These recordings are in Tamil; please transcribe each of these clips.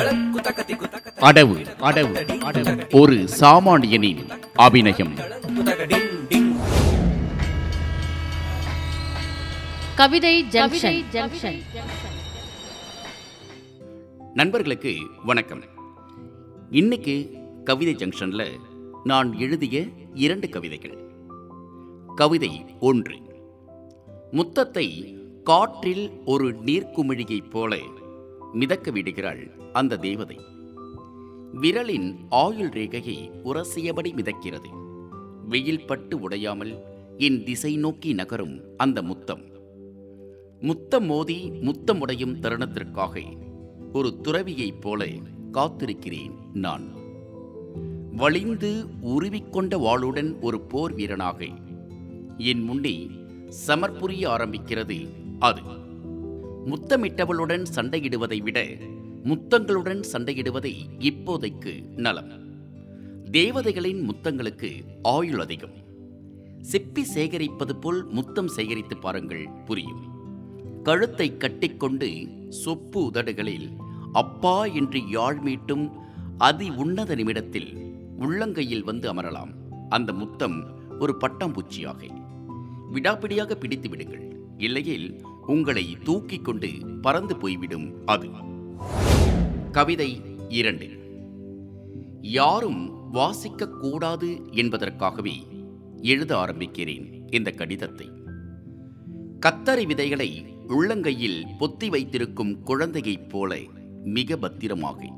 அடவு அடவு ஒரு சாமானியனின் அபிநயம். கவிதை ஜங்ஷன். ஜங்ஷன். நண்பர்களுக்கு வணக்கம். இன்னைக்கு கவிதை ஜங்ஷன்ல நான் எழுதிய இரண்டு கவிதைகள். கவிதை ஒன்று. முத்தத்தை காற்றில் ஒரு நீர்க்குமிழியைப் போல மிதக்க விடுகிறாள் அந்த தேவதை. விரலின் ஆயுள் ரேகையை உரசியபடி மிதக்கிறது. வெயில் பட்டு உடையாமல் என் திசை நோக்கி நகரும் அந்த முத்தம். முத்தம் மோதி முத்தம் உடையும் தருணத்திற்காக ஒரு துறவியைப் போல காத்திருக்கிறேன் நான். வலிந்து உருவிக்கொண்ட வாளுடன் ஒரு போர் வீரனாக என் முன்னே சமர்புரிய ஆரம்பிக்கிறது அது. முத்தமிட்டவளுடன் சண்டையிடுவதை விட முத்தங்களுடன் சண்டையிடுவதை இப்போதைக்கு நலம். தேவதைகளின் முத்தங்களுக்கு ஆயுள் அதிகம். சிப்பி சேகரிப்பது போல் முத்தம் சேகரித்து பாருங்கள் புரியும். கழுத்தை கட்டிக்கொண்டு சொப்பு உதடுகளில் அப்பா என்று யாழ் மீட்டும் அதி உன்னத நிமிடத்தில் உள்ளங்கையில் வந்து அமரலாம். அந்த முத்தம் ஒரு பட்டாம்பூச்சியாக விடாப்பிடியாக பிடித்து விடுங்கள். இல்லையில் உங்களை தூக்கிக் கொண்டு பறந்து போய்விடும் அது. கவிதை இரண்டு. யாரும் வாசிக்க கூடாது என்பதற்காகவே எழுத ஆரம்பிக்கிறேன் இந்த கடிதத்தை. கத்தரி விதைகளை உள்ளங்கையில் பொத்தி வைத்திருக்கும் குழந்தையைப் போல மிக பத்திரமாக.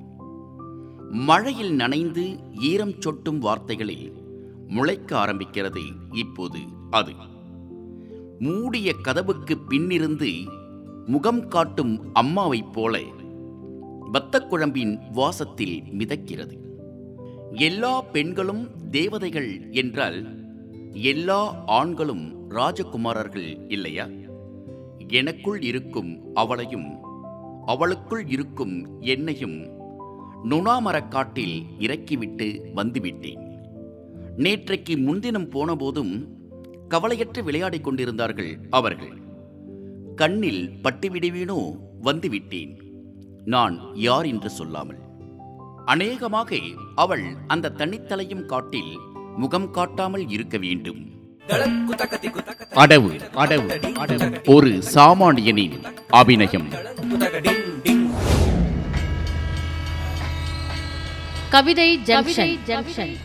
மழையில் நனைந்து ஈரம் சொட்டும் வார்த்தைகளில் முளைக்க ஆரம்பிக்கிறது இப்போது அது. மூடிய கதவுக்கு பின்னிருந்து முகம் காட்டும் அம்மாவைப் போல வத்தக்குழம்பின் வாசத்தில் மிதக்கிறது. எல்லா பெண்களும் தேவதைகள் என்றால் எல்லா ஆண்களும் ராஜகுமாரர்கள் இல்லையா? எனக்குள் இருக்கும் அவளையும் அவளுக்குள் இருக்கும் என்னையும் நுணாமரக்காட்டில் இறக்கிவிட்டு வந்துவிட்டேன். நேற்றைக்கு முன்தினம் போனபோதும் கவலையற்று விளையாடிக் கொண்டிருந்தார்கள் அவர்கள். கண்ணில் பட்டுவிடுவேனோ வந்துவிட்டேன். நான் யார் என்று சொல்லாமல். அநேகமாக அவள் அந்த தனித்தலையும் காட்டில் முகம் காட்டாமல் இருக்க வேண்டும். அடவு அடவு அடவு. ஒரு சாமானியனின் அபிநயம். கவிதை ஜங்ஷன். ஜங்ஷன்